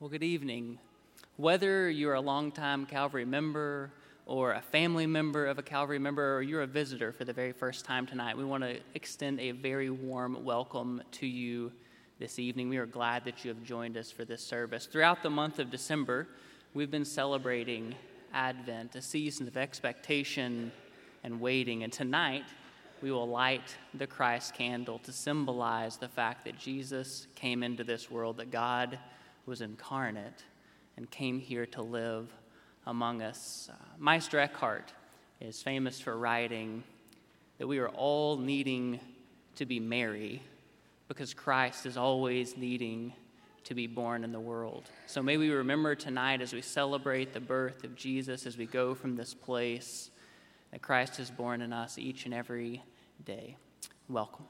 Well, good evening. Whether you're a longtime Calvary member or a family member of a Calvary member or you're a visitor for the very first time tonight, we want to extend a very warm welcome to you this evening. We are glad that you have joined us for this service. Throughout the month of December, we've been celebrating Advent, a season of expectation and waiting. And tonight, we will light the Christ candle to symbolize the fact that Jesus came into this world, that God was incarnate and came here to live among us. Uh, Meister Eckhart is famous for writing that we are all needing to be merry because Christ is always needing to be born in the world. So may we remember tonight as we celebrate the birth of Jesus, as we go from this place, that Christ is born in us each and every day. Welcome.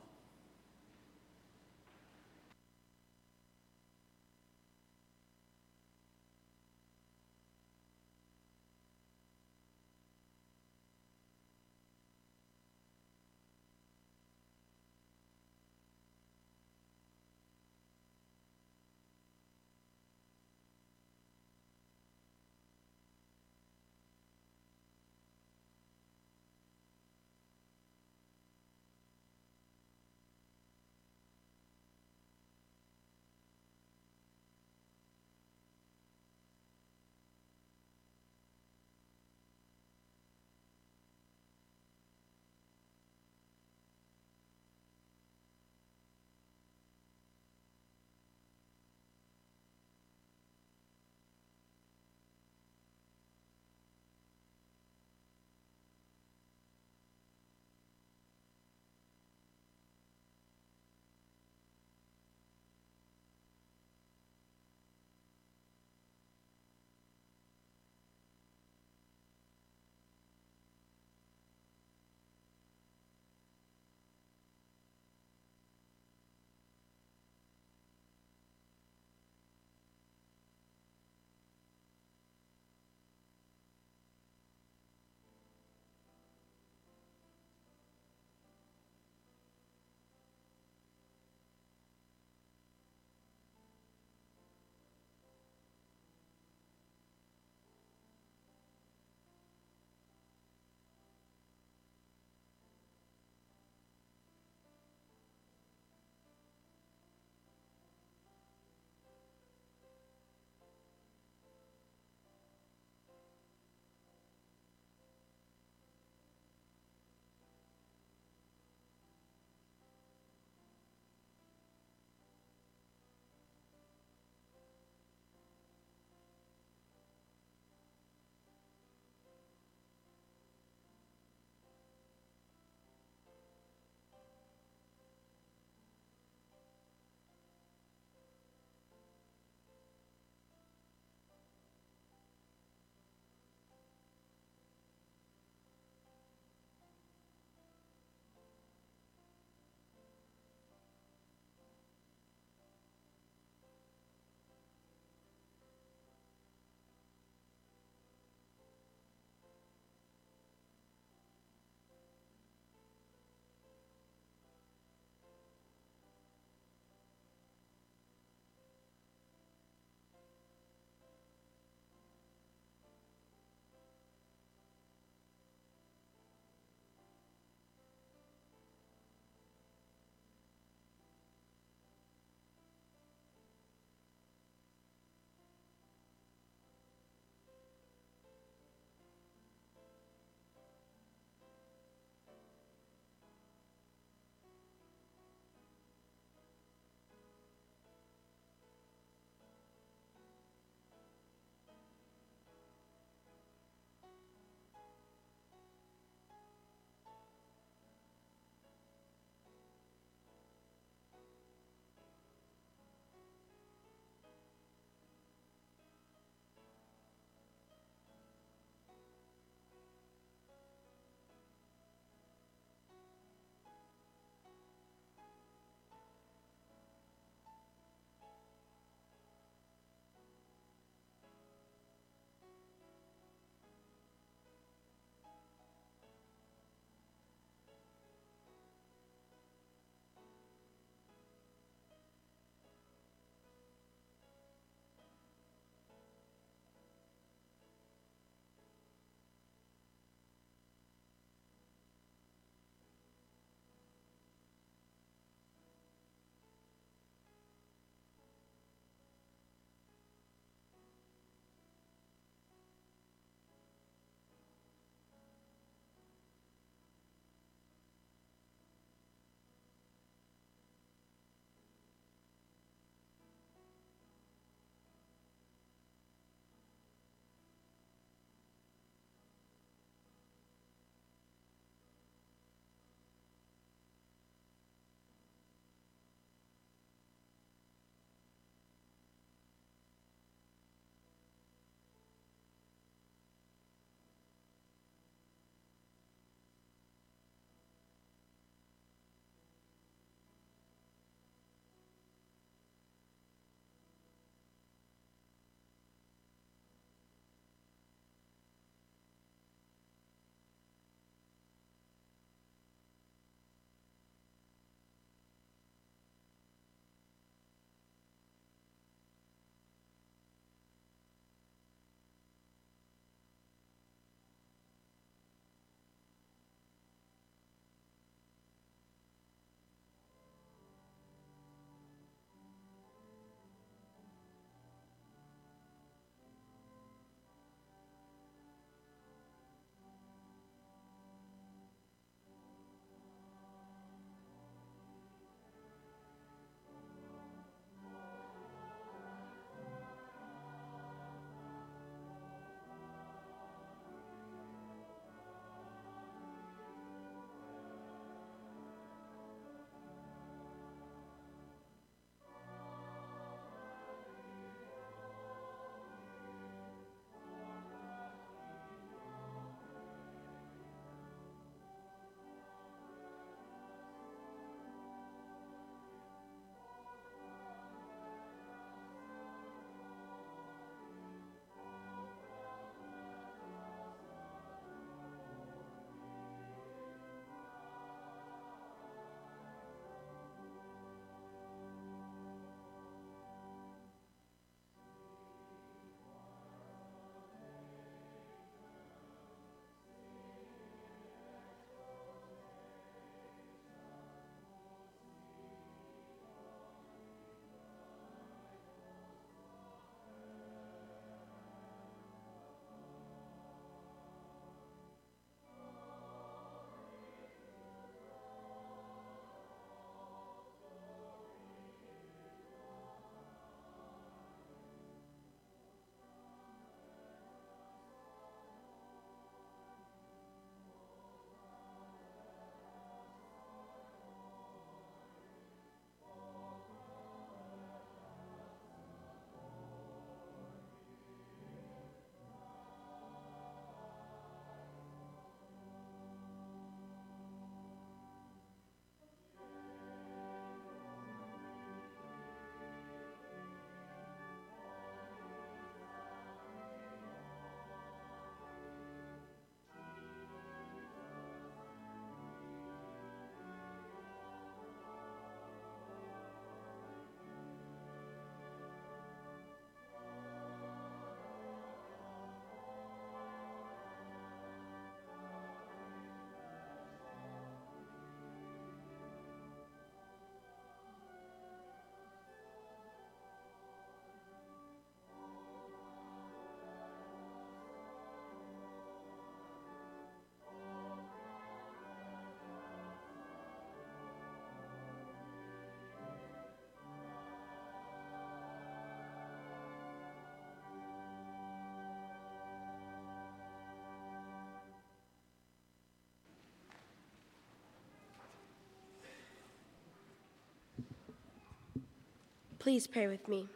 Please pray with me.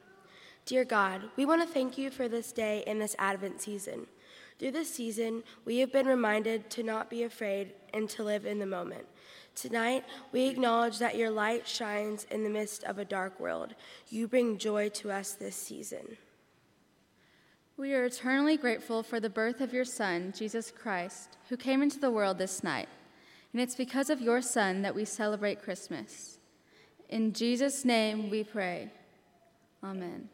Dear God, we want to thank you for this day and this Advent season. Through this season, we have been reminded to not be afraid and to live in the moment. Tonight, we acknowledge that your light shines in the midst of a dark world. You bring joy to us this season. We are eternally grateful for the birth of your Son, Jesus Christ, who came into the world this night. And it's because of your Son that we celebrate Christmas. In Jesus' name we pray. Amen.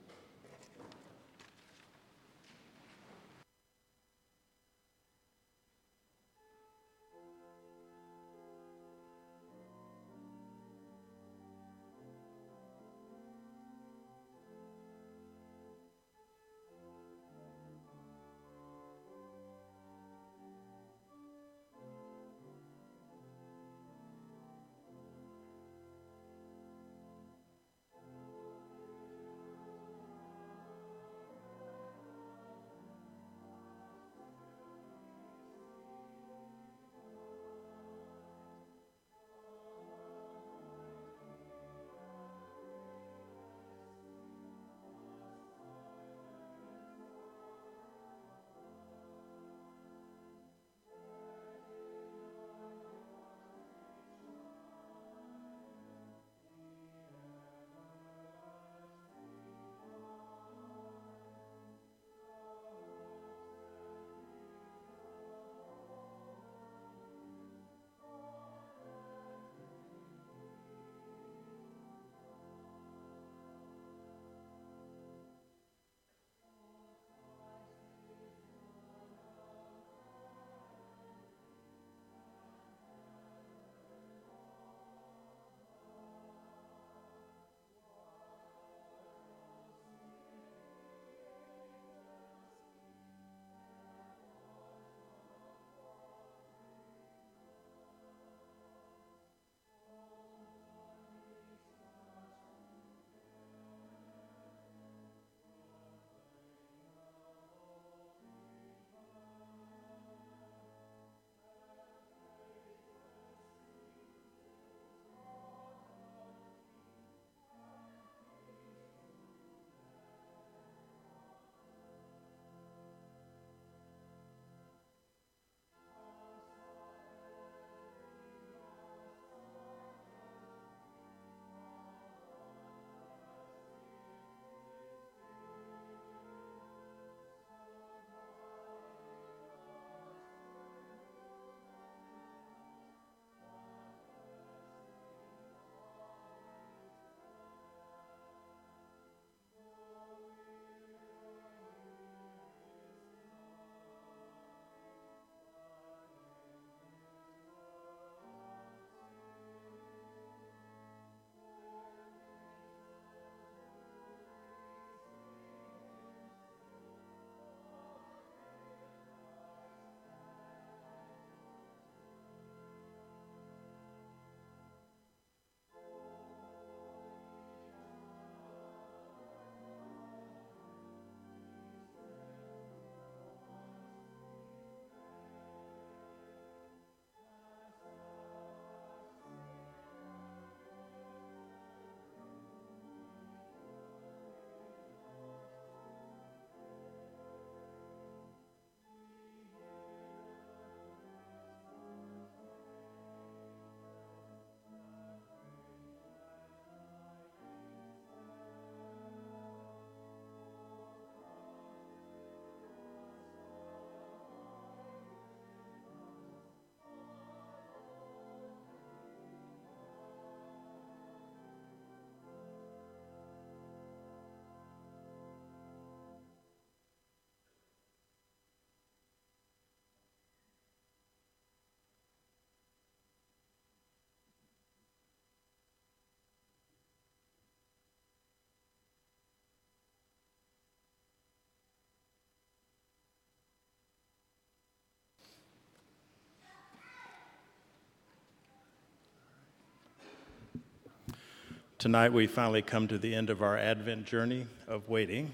Tonight, we finally come to the end of our Advent journey of waiting.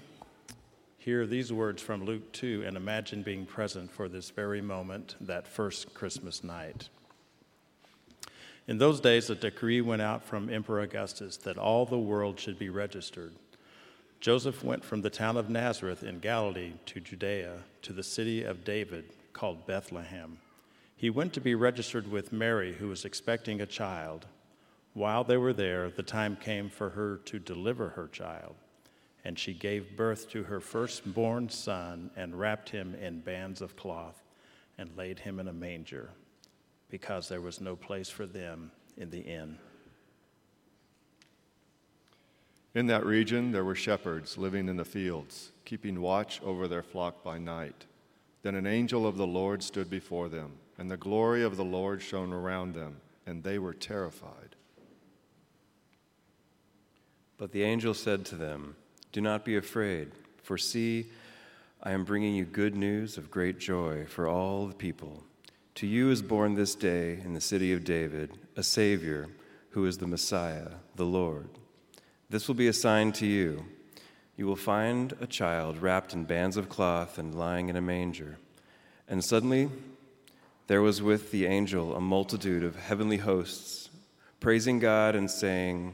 Hear these words from Luke 2 and imagine being present for this very moment, that first Christmas night. In those days, a decree went out from Emperor Augustus that all the world should be registered. Joseph went from the town of Nazareth in Galilee to Judea, to the city of David called Bethlehem. He went to be registered with Mary, who was expecting a child. While they were there, the time came for her to deliver her child. And she gave birth to her firstborn son and wrapped him in bands of cloth and laid him in a manger because there was no place for them in the inn. In that region, there were shepherds living in the fields, keeping watch over their flock by night. Then an angel of the Lord stood before them, and the glory of the Lord shone around them, and they were terrified. But the angel said to them, Do not be afraid, for see, I am bringing you good news of great joy for all the people. To you is born this day in the city of David a Savior who is the Messiah, the Lord. This will be a sign to you. You will find a child wrapped in bands of cloth and lying in a manger. And suddenly there was with the angel a multitude of heavenly hosts, praising God and saying,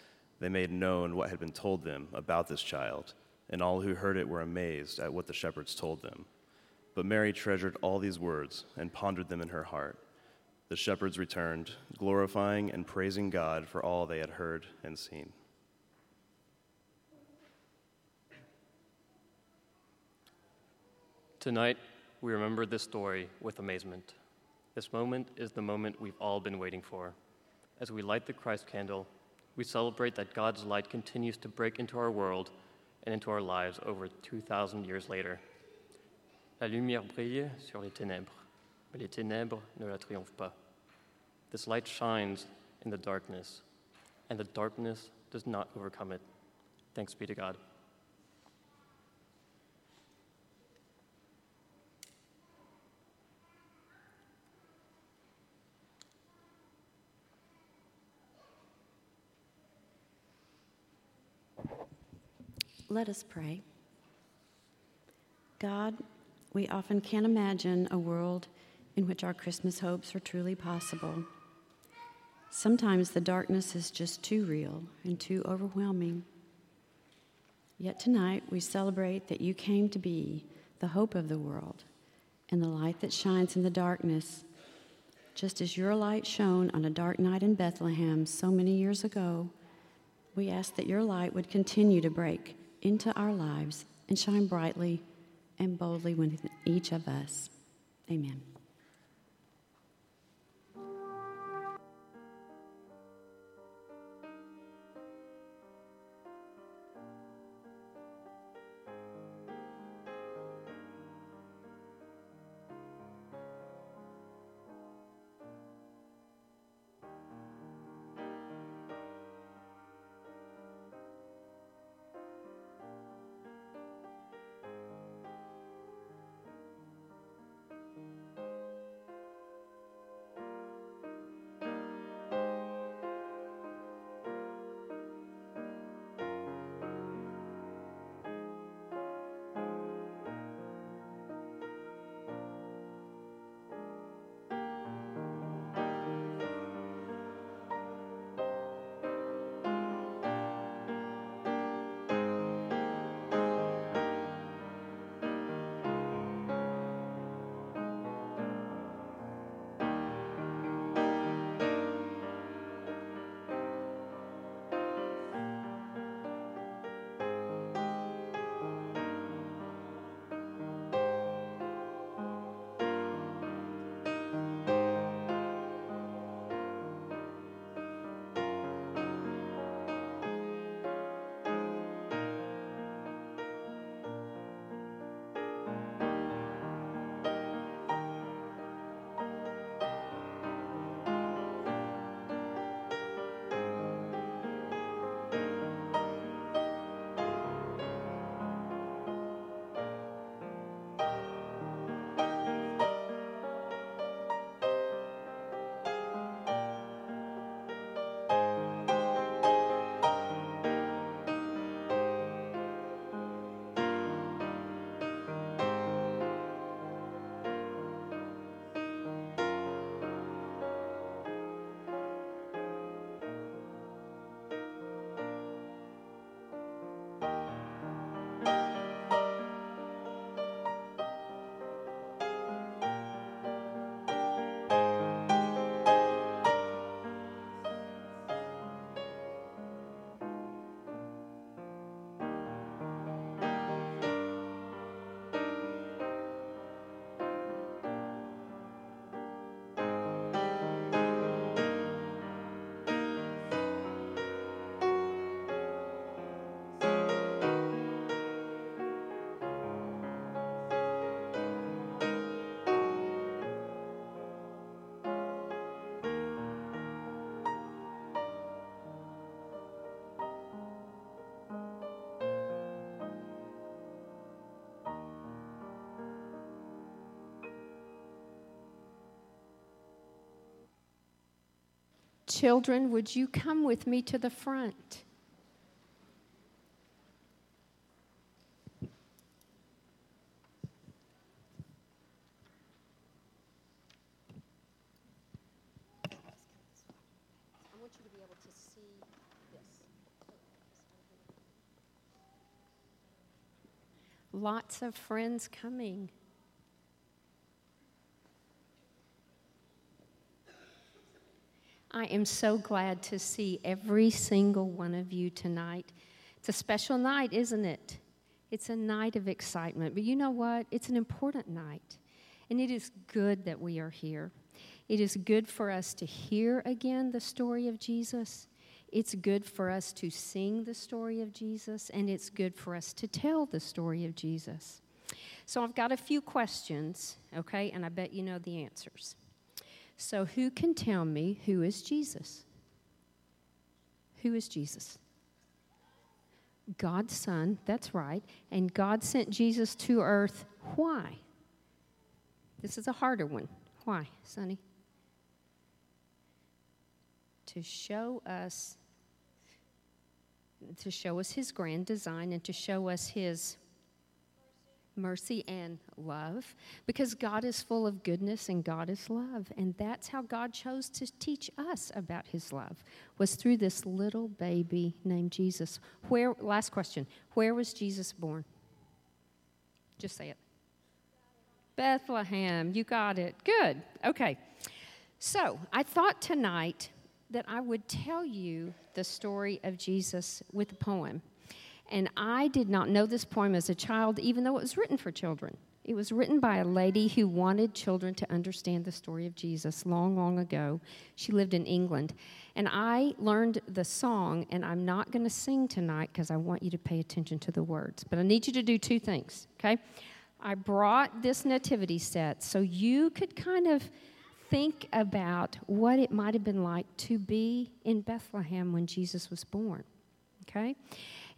they made known what had been told them about this child, and all who heard it were amazed at what the shepherds told them. But Mary treasured all these words and pondered them in her heart. The shepherds returned, glorifying and praising God for all they had heard and seen. Tonight, we remember this story with amazement. This moment is the moment we've all been waiting for. As we light the Christ candle, we celebrate that God's light continues to break into our world and into our lives over 2,000 years later. La lumière brille sur les ténèbres, mais les ténèbres ne la triomphent pas. This light shines in the darkness, and the darkness does not overcome it. Thanks be to God. Let us pray. God, we often can't imagine a world in which our Christmas hopes are truly possible. Sometimes the darkness is just too real and too overwhelming. Yet tonight we celebrate that you came to be the hope of the world and the light that shines in the darkness. Just as your light shone on a dark night in Bethlehem so many years ago, we ask that your light would continue to break into our lives and shine brightly and boldly within each of us. Amen. Children, would you come with me to the front? Lots of friends coming. I am so glad to see every single one of you tonight. It's a special night, isn't it? It's a night of excitement. But you know what? It's an important night. And it is good that we are here. It is good for us to hear again the story of Jesus. It's good for us to sing the story of Jesus, and it's good for us to tell the story of Jesus. So I've got a few questions, okay, and I bet you know the answers. So, who can tell me who is Jesus? Who is Jesus? God's Son, that's right. And God sent Jesus to earth. Why? This is a harder one. Why, Sonny? To show us to show us his grand design and to show us his mercy and love because God is full of goodness and God is love. And that's how God chose to teach us about his love was through this little baby named Jesus. Where last question where was Jesus born? Just say it. Bethlehem. You got it. Good. Okay. So I thought tonight that I would tell you the story of Jesus with a poem and I did not know this poem as a child, even though it was written for children. It was written by a lady who wanted children to understand the story of Jesus long, long ago. She lived in England. And I learned the song, and I'm not going to sing tonight because I want you to pay attention to the words. But I need you to do two things, okay? I brought this nativity set so you could kind of think about what it might have been like to be in Bethlehem when Jesus was born, okay?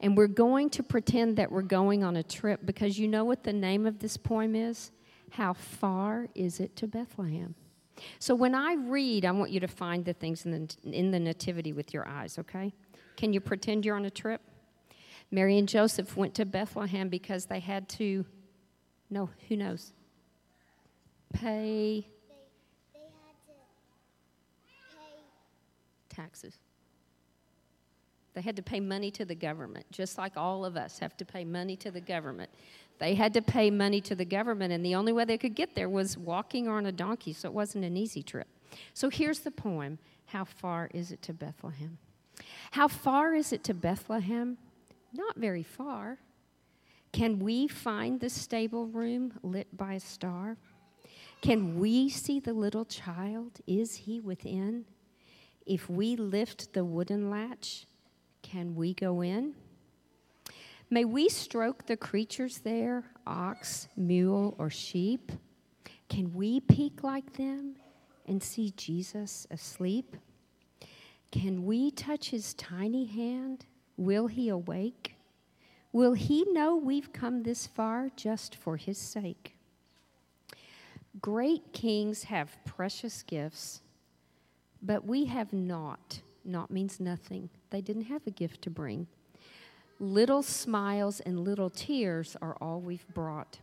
And we're going to pretend that we're going on a trip because you know what the name of this poem is? How far is it to Bethlehem? So when I read, I want you to find the things in the, in the Nativity with your eyes, okay? Can you pretend you're on a trip? Mary and Joseph went to Bethlehem because they had to, no, who knows? Pay, they, they pay taxes. They had to pay money to the government, just like all of us have to pay money to the government. They had to pay money to the government, and the only way they could get there was walking or on a donkey, so it wasn't an easy trip. So here's the poem How far is it to Bethlehem? How far is it to Bethlehem? Not very far. Can we find the stable room lit by a star? Can we see the little child? Is he within? If we lift the wooden latch, can we go in? May we stroke the creatures there, ox, mule, or sheep? Can we peek like them and see Jesus asleep? Can we touch his tiny hand? Will he awake? Will he know we've come this far just for his sake? Great kings have precious gifts, but we have not. Not means nothing. They didn't have a gift to bring. Little smiles and little tears are all we've brought.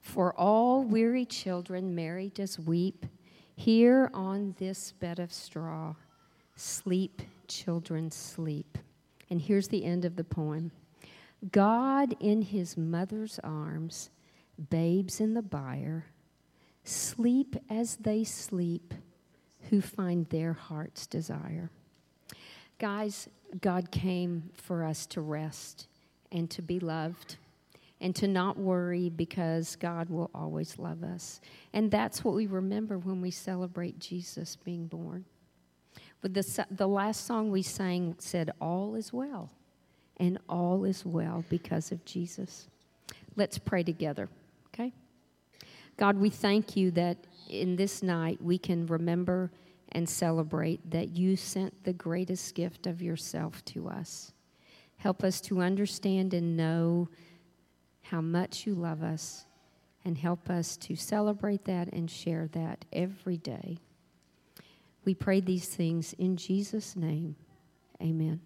For all weary children, Mary does weep. Here on this bed of straw, sleep, children, sleep. And here's the end of the poem God in his mother's arms, babes in the byre, sleep as they sleep who find their heart's desire. Guys, God came for us to rest and to be loved and to not worry because God will always love us. And that's what we remember when we celebrate Jesus being born. But the, the last song we sang said, All is well, and all is well because of Jesus. Let's pray together, okay? God, we thank you that in this night we can remember and celebrate that you sent the greatest gift of yourself to us. Help us to understand and know how much you love us, and help us to celebrate that and share that every day. We pray these things in Jesus' name. Amen.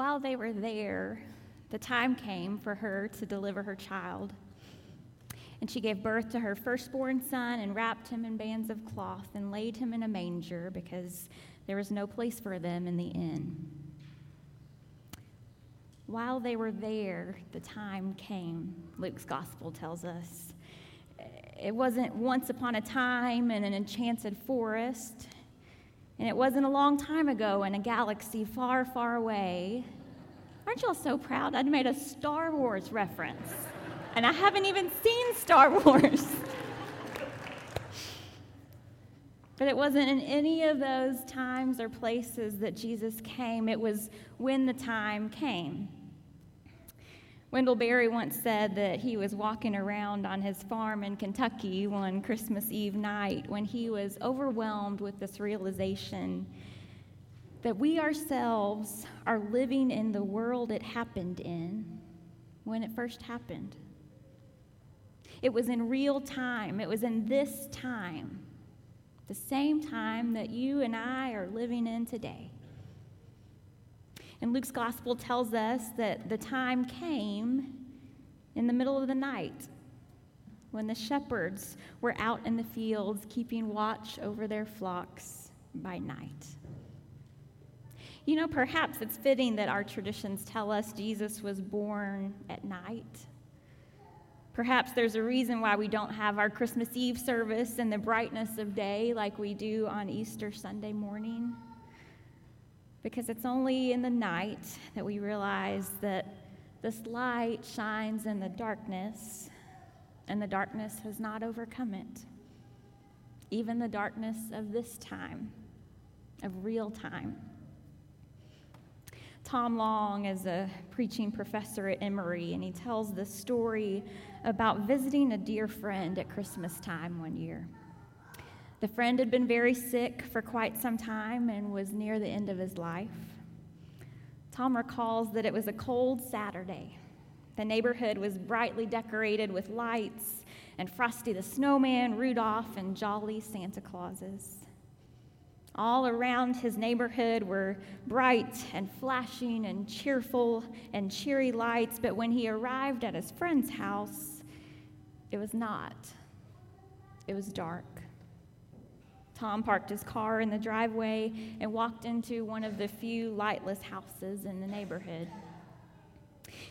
While they were there, the time came for her to deliver her child. And she gave birth to her firstborn son and wrapped him in bands of cloth and laid him in a manger because there was no place for them in the inn. While they were there, the time came, Luke's gospel tells us. It wasn't once upon a time in an enchanted forest, and it wasn't a long time ago in a galaxy far, far away. Aren't y'all so proud? I'd made a Star Wars reference, and I haven't even seen Star Wars. But it wasn't in any of those times or places that Jesus came. It was when the time came. Wendell Berry once said that he was walking around on his farm in Kentucky one Christmas Eve night when he was overwhelmed with this realization that we ourselves are living in the world it happened in when it first happened. It was in real time, it was in this time, the same time that you and I are living in today. And Luke's gospel tells us that the time came in the middle of the night when the shepherds were out in the fields keeping watch over their flocks by night. You know, perhaps it's fitting that our traditions tell us Jesus was born at night. Perhaps there's a reason why we don't have our Christmas Eve service in the brightness of day like we do on Easter Sunday morning because it's only in the night that we realize that this light shines in the darkness, and the darkness has not overcome it. Even the darkness of this time, of real time. Tom Long is a preaching professor at Emory, and he tells the story about visiting a dear friend at Christmas time one year. The friend had been very sick for quite some time and was near the end of his life. Tom recalls that it was a cold Saturday. The neighborhood was brightly decorated with lights and Frosty the Snowman, Rudolph, and jolly Santa Clauses. All around his neighborhood were bright and flashing and cheerful and cheery lights, but when he arrived at his friend's house, it was not. It was dark. Tom parked his car in the driveway and walked into one of the few lightless houses in the neighborhood.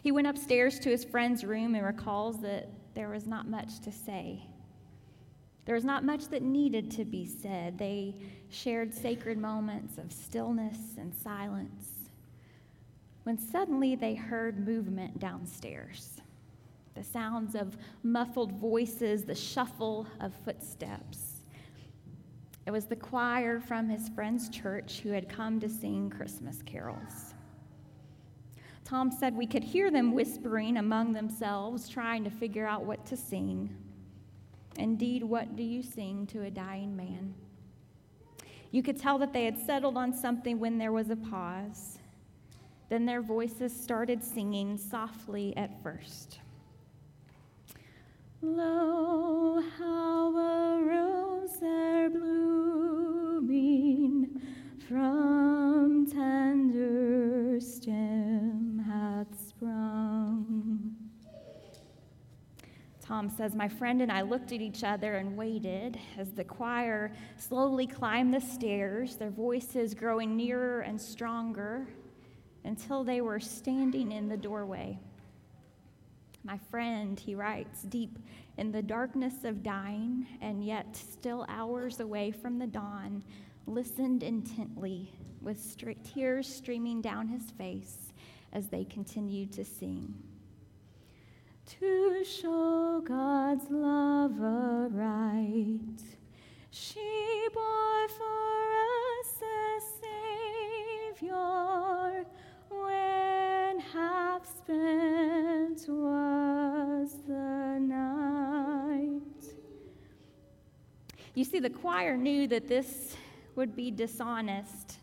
He went upstairs to his friend's room and recalls that there was not much to say. There was not much that needed to be said. They shared sacred moments of stillness and silence. When suddenly they heard movement downstairs the sounds of muffled voices, the shuffle of footsteps. It was the choir from his friend's church who had come to sing Christmas carols. Tom said we could hear them whispering among themselves, trying to figure out what to sing. Indeed, what do you sing to a dying man? You could tell that they had settled on something when there was a pause. Then their voices started singing softly at first. Lo, how a rose blooming from tender stem hath sprung. Tom says, My friend and I looked at each other and waited as the choir slowly climbed the stairs, their voices growing nearer and stronger until they were standing in the doorway. My friend, he writes, deep in the darkness of dying, and yet still hours away from the dawn, listened intently with tears streaming down his face as they continued to sing. To show God's love aright, she bore for us a Savior half spent was the night. You see, the choir knew that this would be dishonest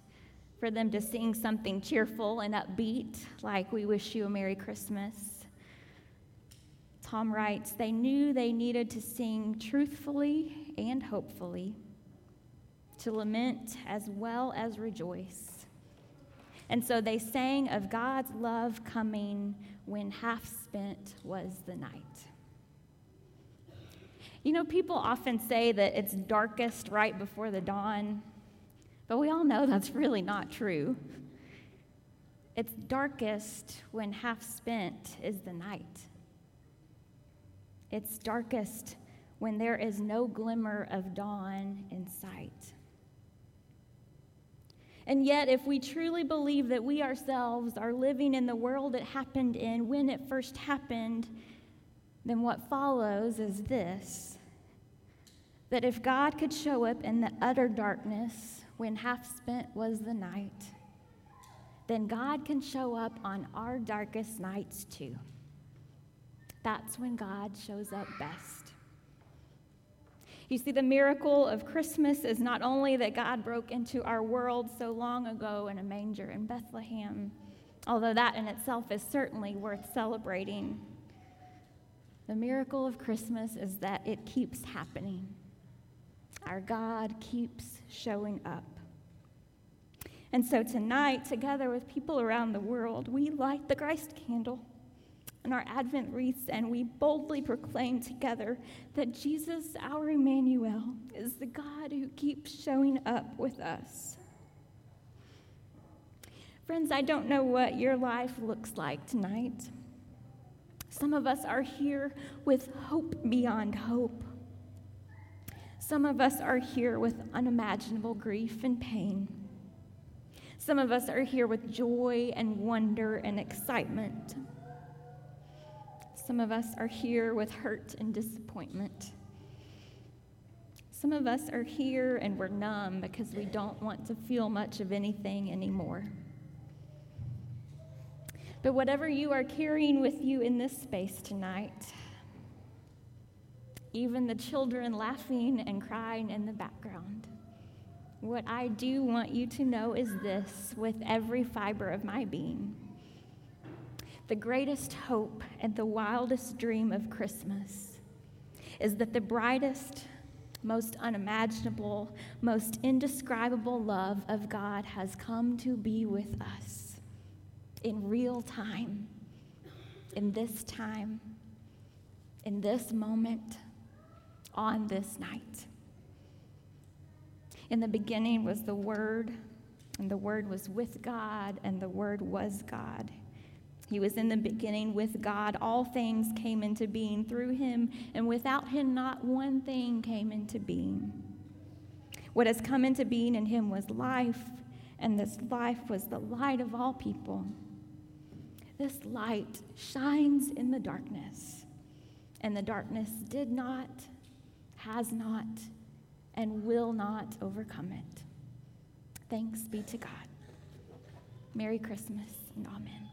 for them to sing something cheerful and upbeat, like We Wish You a Merry Christmas. Tom writes, they knew they needed to sing truthfully and hopefully, to lament as well as rejoice. And so they sang of God's love coming when half spent was the night. You know, people often say that it's darkest right before the dawn, but we all know that's really not true. It's darkest when half spent is the night. It's darkest when there is no glimmer of dawn in sight. And yet, if we truly believe that we ourselves are living in the world it happened in when it first happened, then what follows is this that if God could show up in the utter darkness when half spent was the night, then God can show up on our darkest nights too. That's when God shows up best. You see, the miracle of Christmas is not only that God broke into our world so long ago in a manger in Bethlehem, although that in itself is certainly worth celebrating. The miracle of Christmas is that it keeps happening. Our God keeps showing up. And so tonight, together with people around the world, we light the Christ candle and our Advent wreaths, and we boldly proclaim together that Jesus, our Emmanuel, is the God who keeps showing up with us. Friends, I don't know what your life looks like tonight. Some of us are here with hope beyond hope. Some of us are here with unimaginable grief and pain. Some of us are here with joy and wonder and excitement. Some of us are here with hurt and disappointment. Some of us are here and we're numb because we don't want to feel much of anything anymore. But whatever you are carrying with you in this space tonight, even the children laughing and crying in the background, what I do want you to know is this with every fiber of my being the greatest hope and the wildest dream of Christmas is that the brightest, most unimaginable, most indescribable love of God has come to be with us in real time, in this time, in this moment, on this night. In the beginning was the Word, and the Word was with God, and the Word was God. He was in the beginning with God. All things came into being through him, and without him, not one thing came into being. What has come into being in him was life, and this life was the light of all people. This light shines in the darkness, and the darkness did not, has not, and will not overcome it. Thanks be to God. Merry Christmas and Amen.